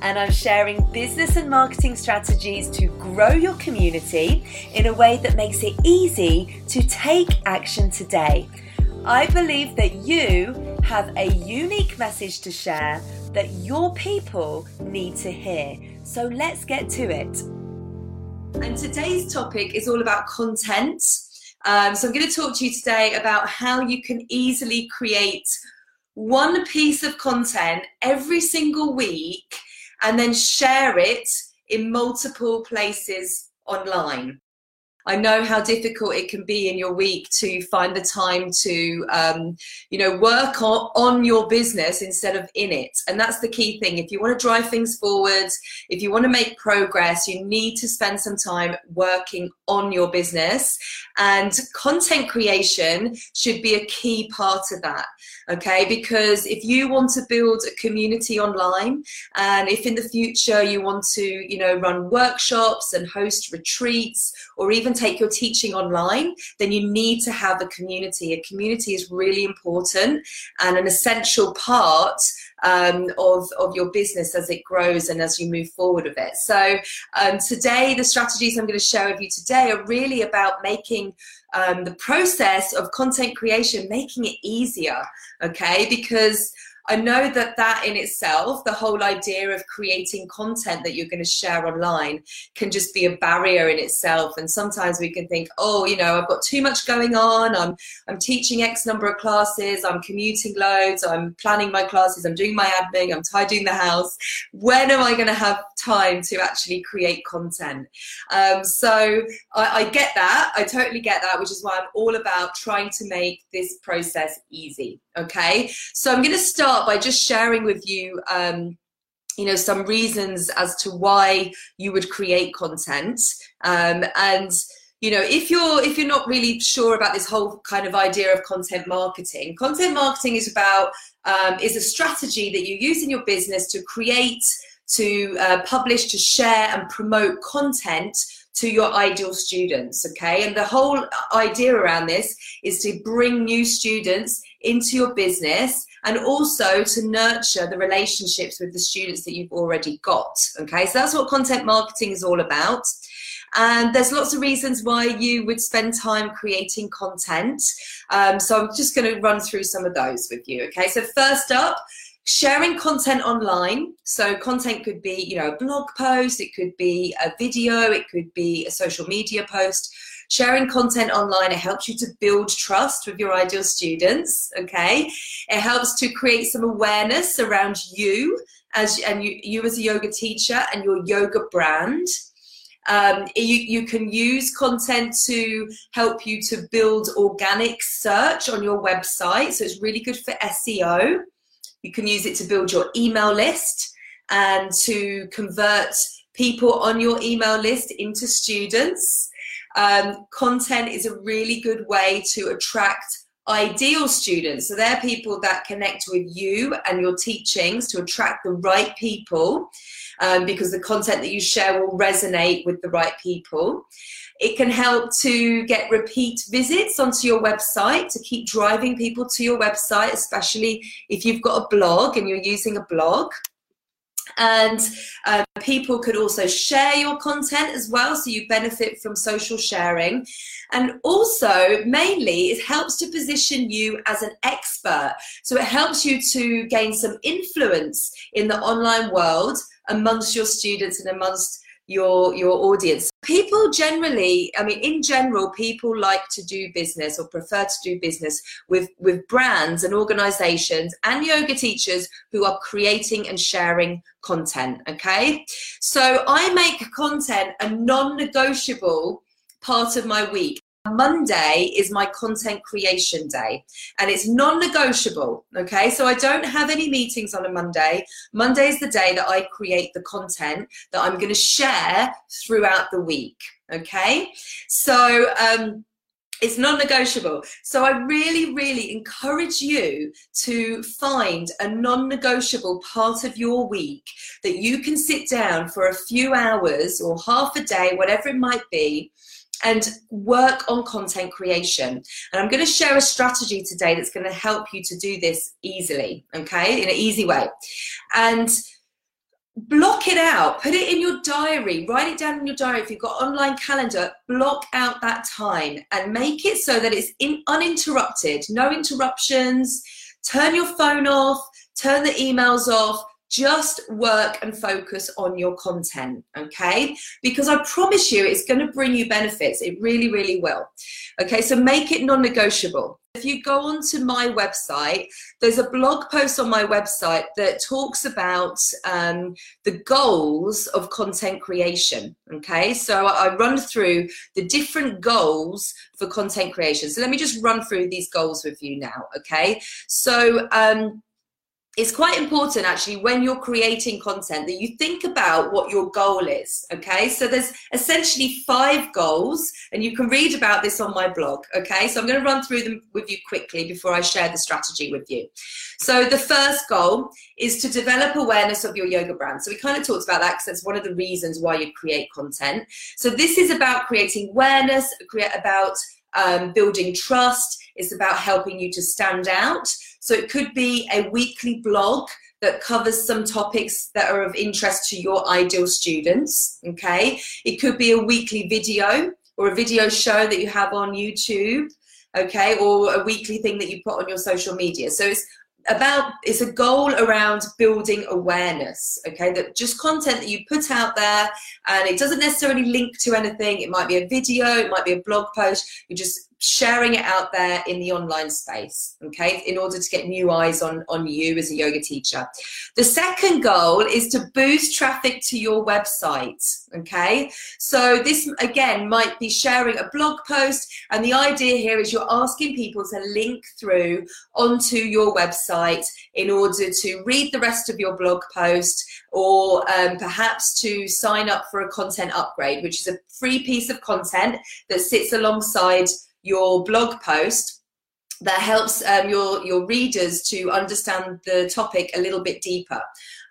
and I'm sharing business and marketing strategies to grow your community in a way that makes it easy to take action today. I believe that you have a unique message to share that your people need to hear. So let's get to it. And today's topic is all about content. Um, so I'm going to talk to you today about how you can easily create one piece of content every single week and then share it in multiple places online. I know how difficult it can be in your week to find the time to, um, you know, work on, on your business instead of in it. And that's the key thing. If you want to drive things forward, if you want to make progress, you need to spend some time working on your business. And content creation should be a key part of that. Okay. Because if you want to build a community online, and if in the future you want to, you know, run workshops and host retreats or even take your teaching online, then you need to have a community. A community is really important and an essential part um, of, of your business as it grows and as you move forward with it. So, um, today, the strategies I'm going to share with you today are really about making um, the process of content creation, making it easier, okay? Because I know that that in itself, the whole idea of creating content that you're going to share online can just be a barrier in itself. And sometimes we can think, oh, you know, I've got too much going on. I'm, I'm teaching X number of classes. I'm commuting loads. I'm planning my classes. I'm doing my admin. I'm tidying the house. When am I going to have time to actually create content? Um, so I, I get that. I totally get that, which is why I'm all about trying to make this process easy. Okay. So I'm going to start by just sharing with you um, you know some reasons as to why you would create content um, and you know if you're if you're not really sure about this whole kind of idea of content marketing content marketing is about um, is a strategy that you use in your business to create to uh, publish to share and promote content to your ideal students okay and the whole idea around this is to bring new students into your business and also to nurture the relationships with the students that you've already got. Okay, so that's what content marketing is all about. And there's lots of reasons why you would spend time creating content. Um, so I'm just going to run through some of those with you. Okay, so first up, sharing content online so content could be you know a blog post it could be a video it could be a social media post sharing content online, it helps you to build trust with your ideal students. Okay. It helps to create some awareness around you as and you, you as a yoga teacher and your yoga brand. Um, you, you can use content to help you to build organic search on your website. So it's really good for SEO. You can use it to build your email list and to convert people on your email list into students. Um, content is a really good way to attract ideal students. So they're people that connect with you and your teachings to attract the right people um, because the content that you share will resonate with the right people. It can help to get repeat visits onto your website to keep driving people to your website, especially if you've got a blog and you're using a blog. And um, people could also share your content as well so you benefit from social sharing. And also mainly it helps to position you as an expert. So it helps you to gain some influence in the online world amongst your students and amongst your your audience. People generally i mean in general people like to do business or prefer to do business with with brands and organizations and yoga teachers who are creating and sharing content okay? So i make content a non-negotiable part of my week Monday is my content creation day and it's non negotiable. Okay, so I don't have any meetings on a Monday. Monday is the day that I create the content that I'm going to share throughout the week. Okay, so um, it's non-negotiable so i really really encourage you to find a non-negotiable part of your week that you can sit down for a few hours or half a day whatever it might be and work on content creation. And i'm going to share a strategy today that's going to help you to do this easily okay? In an easy way. And block it out. Put it in your diary. Write it down in your diary. If you've got online calendar block out that time and make it so that it's in, uninterrupted. No interruptions. Turn your phone off. Turn the emails off just work and focus on your content okay? Because i promise you it's going to bring you benefits. It really really will. Okay so make it non-negotiable. If you go onto my website there's a blog post on my website that talks about um, the goals of content creation okay? So i run through the different goals for content creation. So let me just run through these goals with you now okay? So um, it's quite important actually when you're creating content that you think about what your goal is okay? So there's essentially five goals and you can read about this on my blog okay? So i'm going to run through them with you quickly before i share the strategy with you. So the first goal is to develop awareness of your yoga brand. So we kind of talked about that because that's one of the reasons why you create content. So this is about creating awareness about um, building trust. It's about helping you to stand out so it could be a weekly blog that covers some topics that are of interest to your ideal students. Okay. It could be a weekly video or a video show that you have on YouTube. Okay. Or a weekly thing that you put on your social media. So it's about it's a goal around building awareness okay that just content that you put out there and it doesn't necessarily link to anything it might be a video it might be a blog post you just sharing it out there in the online space okay in order to get new eyes on on you as a yoga teacher. The second goal is to boost traffic to your website okay? So this again might be sharing a blog post and the idea here is you're asking people to link through onto your website in order to read the rest of your blog post or um, perhaps to sign up for a content upgrade which is a free piece of content that sits alongside your blog post that helps um, your your readers to understand the topic a little bit deeper.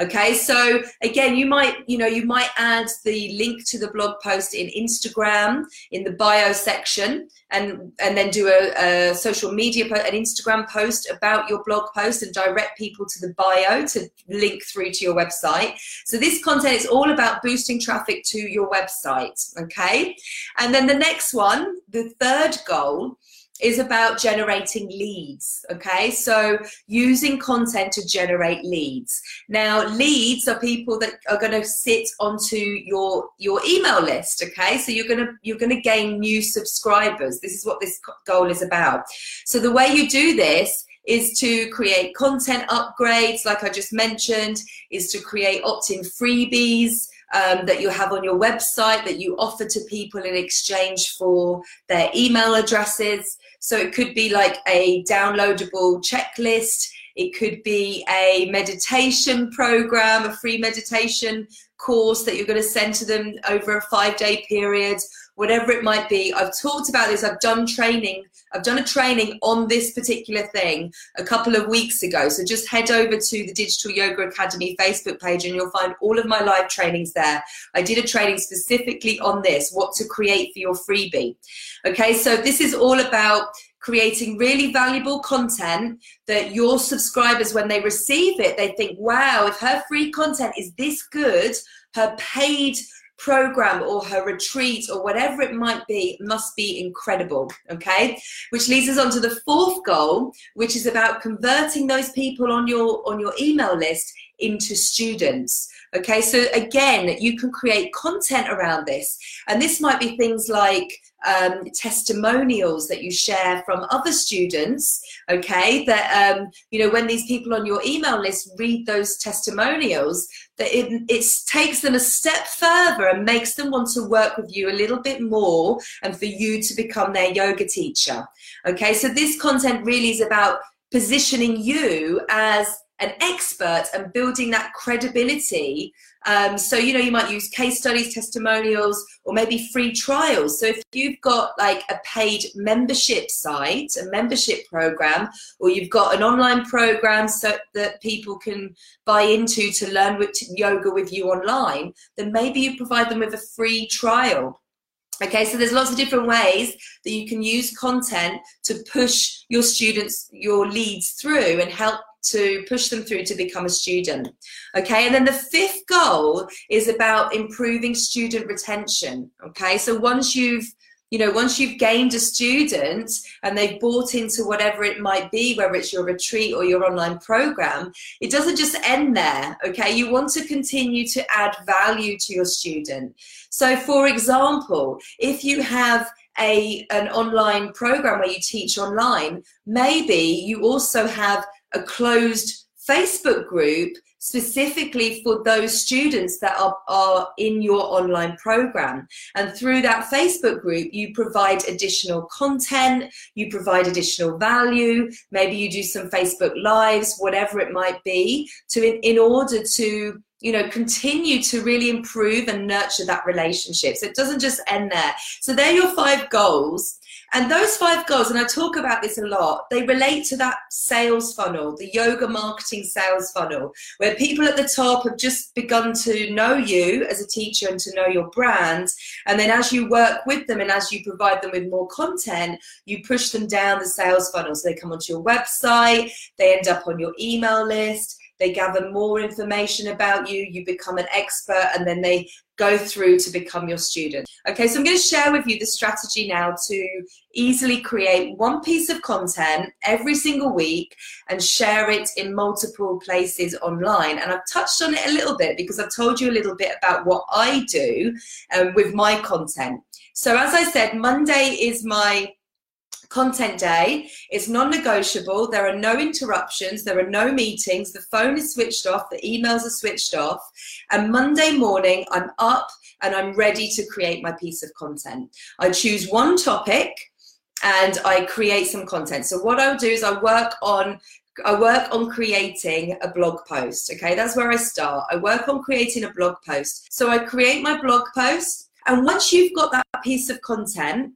Okay so again you might you know you might add the link to the blog post in instagram in the bio section and and then do a, a social media post, an instagram post about your blog post and direct people to the bio to link through to your website. So this content is all about boosting traffic to your website okay? And then the next one the third goal is about generating leads. Okay, so using content to generate leads. Now, leads are people that are going to sit onto your your email list. Okay, so you're gonna you're gonna gain new subscribers. This is what this goal is about. So the way you do this is to create content upgrades, like I just mentioned, is to create opt-in freebies um, that you have on your website that you offer to people in exchange for their email addresses. So it could be like a downloadable checklist. It could be a meditation program, a free meditation course that you're going to send to them over a five day period, whatever it might be. I've talked about this. I've done training I've done a training on this particular thing a couple of weeks ago. So just head over to the Digital Yoga Academy Facebook page and you'll find all of my live trainings there. I did a training specifically on this, what to create for your freebie. Okay, so this is all about creating really valuable content that your subscribers, when they receive it, they think, wow, if her free content is this good, her paid program or her retreat or whatever it might be must be incredible okay? Which leads us on to the fourth goal which is about converting those people on your on your email list into students okay so again you can create content around this and this might be things like um, testimonials that you share from other students okay that um, you know when these people on your email list read those testimonials that it, it takes them a step further and makes them want to work with you a little bit more and for you to become their yoga teacher. Okay so this content really is about positioning you as an expert and building that credibility. Um, so, you know, you might use case studies, testimonials, or maybe free trials. So, if you've got like a paid membership site, a membership program, or you've got an online program so that people can buy into to learn with yoga with you online, then maybe you provide them with a free trial. Okay, so there's lots of different ways that you can use content to push your students, your leads through and help to push them through to become a student. Okay, and then the fifth goal is about improving student retention. Okay, so once you've you know, once you've gained a student and they've bought into whatever it might be, whether it's your retreat or your online program, it doesn't just end there. Okay, you want to continue to add value to your student. So, for example, if you have a an online program where you teach online, maybe you also have a closed Facebook group specifically for those students that are, are in your online program. And through that Facebook group, you provide additional content, you provide additional value, maybe you do some Facebook lives, whatever it might be, to in, in order to you know continue to really improve and nurture that relationship. So it doesn't just end there. So they're your five goals and those five goals, and I talk about this a lot, they relate to that sales funnel, the yoga marketing sales funnel, where people at the top have just begun to know you as a teacher and to know your brand. And then as you work with them and as you provide them with more content, you push them down the sales funnel. So they come onto your website, they end up on your email list they gather more information about you, you become an expert, and then they go through to become your student. Okay, so I'm going to share with you the strategy now to easily create one piece of content every single week and share it in multiple places online. And I've touched on it a little bit because I've told you a little bit about what I do um, with my content. So, as I said, Monday is my content day. It's non negotiable. There are no interruptions. There are no meetings. The phone is switched off. The emails are switched off. And Monday morning, I'm up and I'm ready to create my piece of content. I choose one topic and I create some content. So, what I'll do is I work on I work on creating a blog post. Okay, that's where I start. I work on creating a blog post. So I create my blog post, and once you've got that piece of content,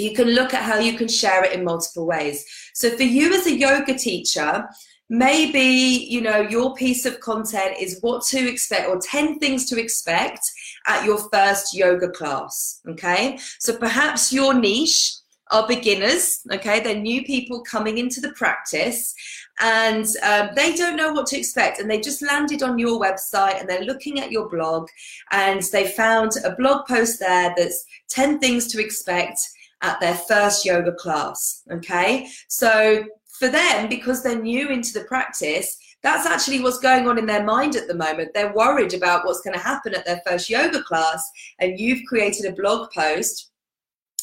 you can look at how you can share it in multiple ways. So for you as a yoga teacher, maybe you know your piece of content is what to expect or 10 things to expect at your first yoga class okay so perhaps your niche are beginners okay they're new people coming into the practice and um, they don't know what to expect and they just landed on your website and they're looking at your blog and they found a blog post there that's 10 things to expect at their first yoga class. Okay, so for them, because they're new into the practice, that's actually what's going on in their mind at the moment. They're worried about what's going to happen at their first yoga class, and you've created a blog post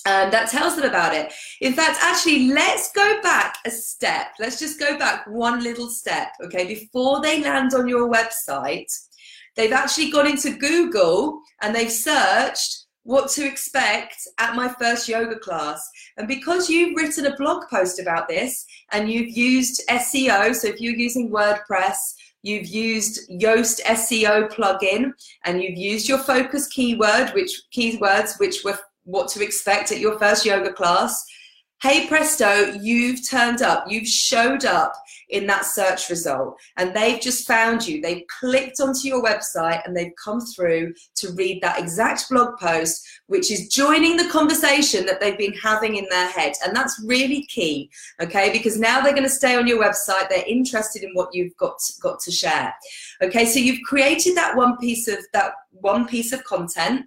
um, that tells them about it. In fact, actually, let's go back a step. Let's just go back one little step, okay? Before they land on your website, they've actually gone into Google and they've searched what to expect at my first yoga class. And because you've written a blog post about this and you've used SEO, so if you're using WordPress, you've used Yoast SEO plugin, and you've used your focus keyword, which keywords which were what to expect at your first yoga class. Hey presto, you've turned up, you've showed up in that search result and they've just found you. They've clicked onto your website and they've come through to read that exact blog post, which is joining the conversation that they've been having in their head. And that's really key, okay? Because now they're going to stay on your website. They're interested in what you've got, got to share. Okay, so you've created that one piece of that one piece of content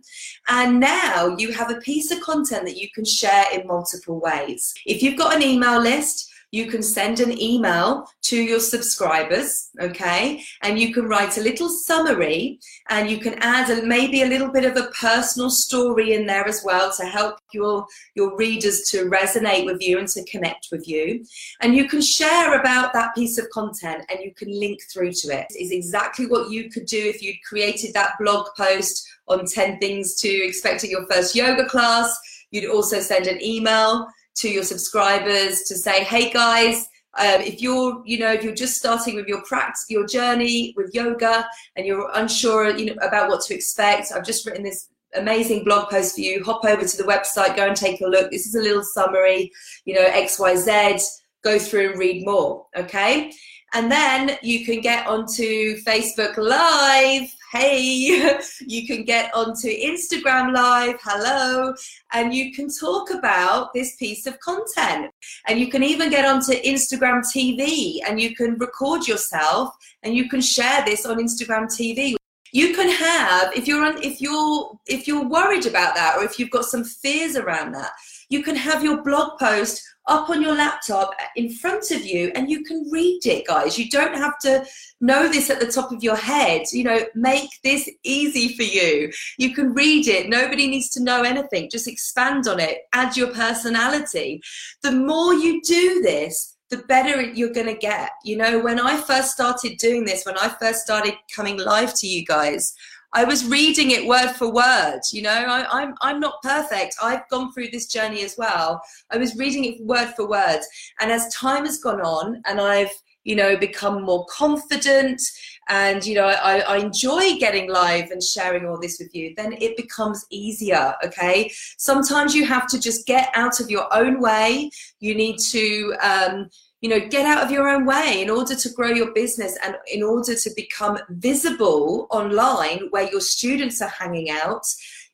and now you have a piece of content that you can share in multiple ways. If you've got an email list, you can send an email to your subscribers, okay? And you can write a little summary and you can add a, maybe a little bit of a personal story in there as well to help your, your readers to resonate with you and to connect with you. And you can share about that piece of content and you can link through to it. It's exactly what you could do if you'd created that blog post on 10 things to expect at your first yoga class. You'd also send an email to your subscribers to say, hey guys, um, if you're, you know, if you're just starting with your practice, your journey with yoga, and you're unsure, you know, about what to expect, I've just written this amazing blog post for you. Hop over to the website, go and take a look. This is a little summary, you know, X, Y, Z. Go through and read more. Okay. And then you can get onto Facebook Live. Hey, you can get onto Instagram Live. Hello. And you can talk about this piece of content. And you can even get onto Instagram TV and you can record yourself and you can share this on Instagram TV you can have if you're on, if you're if you're worried about that or if you've got some fears around that you can have your blog post up on your laptop uh, in front of you and you can read it guys. You don't have to know this at the top of your head. You know make this easy for you. You can read it. Nobody needs to know anything. Just expand on it. Add your personality. The more you do this the better you're going to get. You know, when I first started doing this, when I first started coming live to you guys, I was reading it word for word. You know, I, am I'm, I'm not perfect. I've gone through this journey as well. I was reading it word for word, and as time has gone on, and I've you know become more confident and you know I, I enjoy getting live and sharing all this with you then it becomes easier okay sometimes you have to just get out of your own way you need to um, you know get out of your own way in order to grow your business and in order to become visible online where your students are hanging out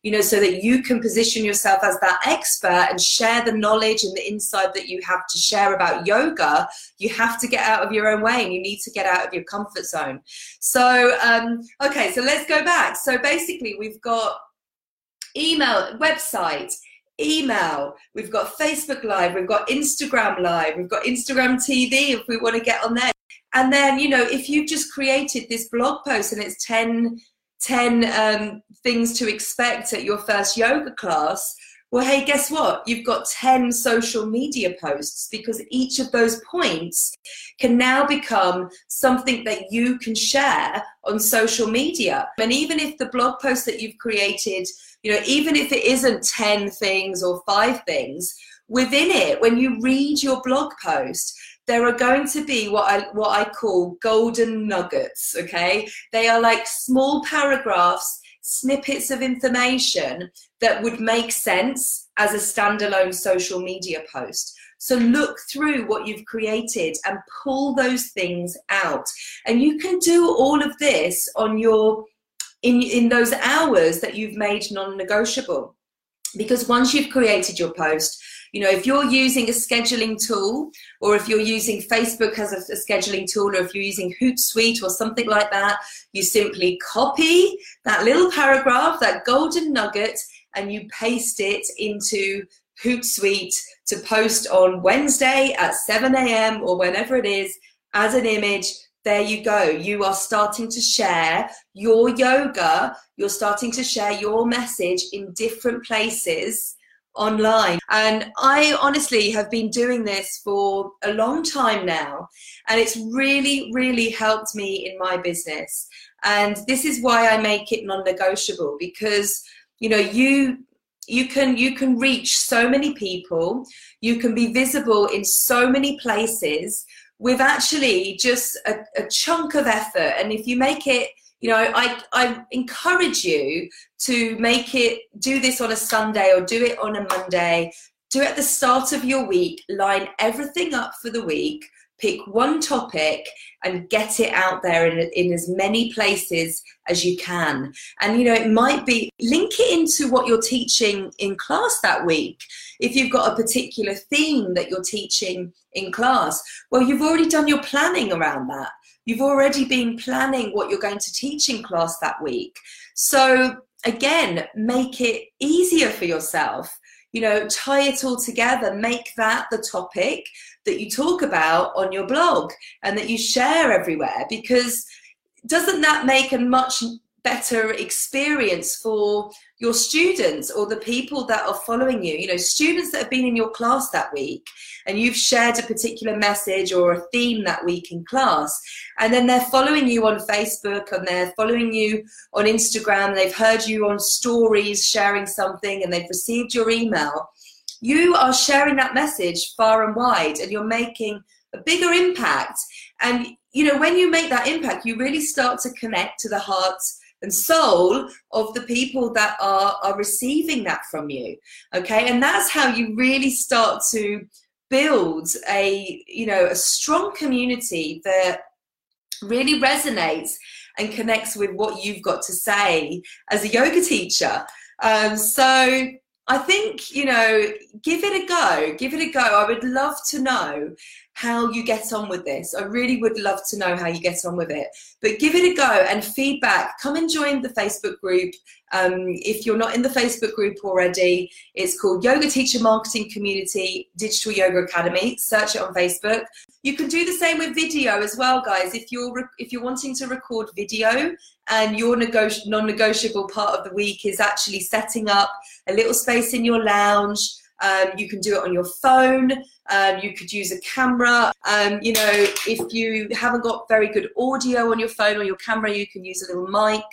you know, so that you can position yourself as that expert and share the knowledge and the insight that you have to share about yoga, you have to get out of your own way and you need to get out of your comfort zone. So, um, okay, so let's go back. So basically, we've got email, website, email, we've got Facebook Live, we've got Instagram Live, we've got Instagram TV if we want to get on there. And then, you know, if you've just created this blog post and it's 10 10 um, things to expect at your first yoga class, well, hey, guess what? You've got 10 social media posts because each of those points can now become something that you can share on social media. And even if the blog post that you've created, you know, even if it isn't 10 things or five things, within it, when you read your blog post, there are going to be what I what I call golden nuggets. Okay, they are like small paragraphs, snippets of information that would make sense as a standalone social media post. So look through what you've created and pull those things out. And you can do all of this on your in in those hours that you've made non-negotiable. Because once you've created your post, you know, if you're using a scheduling tool, or if you're using Facebook as a, a scheduling tool, or if you're using Hootsuite or something like that, you simply copy that little paragraph, that golden nugget, and you paste it into Hootsuite to post on Wednesday at 7 a.m. or whenever it is as an image. There you go. You are starting to share your yoga. You're starting to share your message in different places online. And I honestly have been doing this for a long time now, and it's really, really helped me in my business. And this is why I make it non-negotiable because you know you you can you can reach so many people you can be visible in so many places with actually just a, a chunk of effort and if you make it you know I, I encourage you to make it do this on a sunday or do it on a monday. Do it at the start of your week line everything up for the week pick one topic and get it out there in, in as many places as you can. And you know it might be link it into what you're teaching in class that week. If you've got a particular theme that you're teaching in class well you've already done your planning around that You've already been planning what you're going to teach in class that week. So, again, make it easier for yourself. You know, tie it all together, make that the topic that you talk about on your blog and that you share everywhere because doesn't that make a much better experience for your students or the people that are following you you know students that have been in your class that week and you've shared a particular message or a theme that week in class and then they're following you on facebook and they're following you on instagram they've heard you on stories sharing something and they've received your email you are sharing that message far and wide and you're making a bigger impact. And, you know, when you make that impact, you really start to connect to the hearts and soul of the people that are, are receiving that from you. Okay. And that's how you really start to build a, you know, a strong community that really resonates and connects with what you've got to say as a yoga teacher. Um, so I think, you know, give it a go. Give it a go. I would love to know how you get on with this. I really would love to know how you get on with it. But give it a go and feedback. Come and join the Facebook group. Um, if you're not in the Facebook group already, it's called Yoga Teacher Marketing Community Digital Yoga Academy. Search it on Facebook. You can do the same with video as well, guys. If you're re- if you're wanting to record video and your nego- non-negotiable part of the week is actually setting up a little space in your lounge. Um, you can do it on your phone. Um, you could use a camera. Um, you know, if you haven't got very good audio on your phone or your camera, you can use a little mic.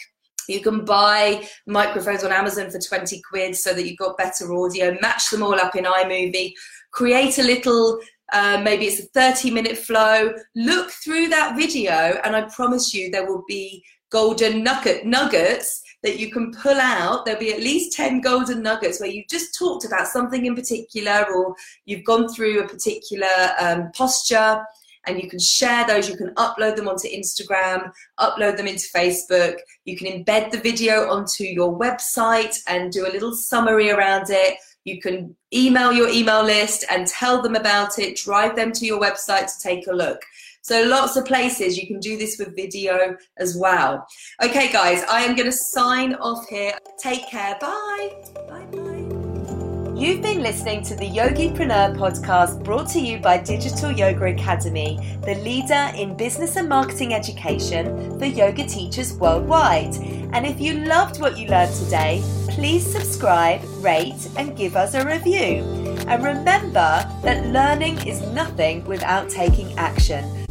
You can buy microphones on Amazon for 20 quid so that you've got better audio. Match them all up in iMovie. Create a little uh, maybe it's a 30 minute flow. Look through that video, and I promise you there will be golden nugget nuggets that you can pull out. There'll be at least 10 golden nuggets where you've just talked about something in particular or you've gone through a particular um, posture and you can share those. You can upload them onto Instagram, upload them into Facebook. You can embed the video onto your website and do a little summary around it. You can email your email list and tell them about it, drive them to your website to take a look. So lots of places you can do this with video as well. Okay, guys, I am going to sign off here. Take care. Bye. Bye bye. You've been listening to the Yogipreneur podcast brought to you by Digital Yoga Academy, the leader in business and marketing education for yoga teachers worldwide. And if you loved what you learned today, please subscribe, rate, and give us a review. And remember that learning is nothing without taking action.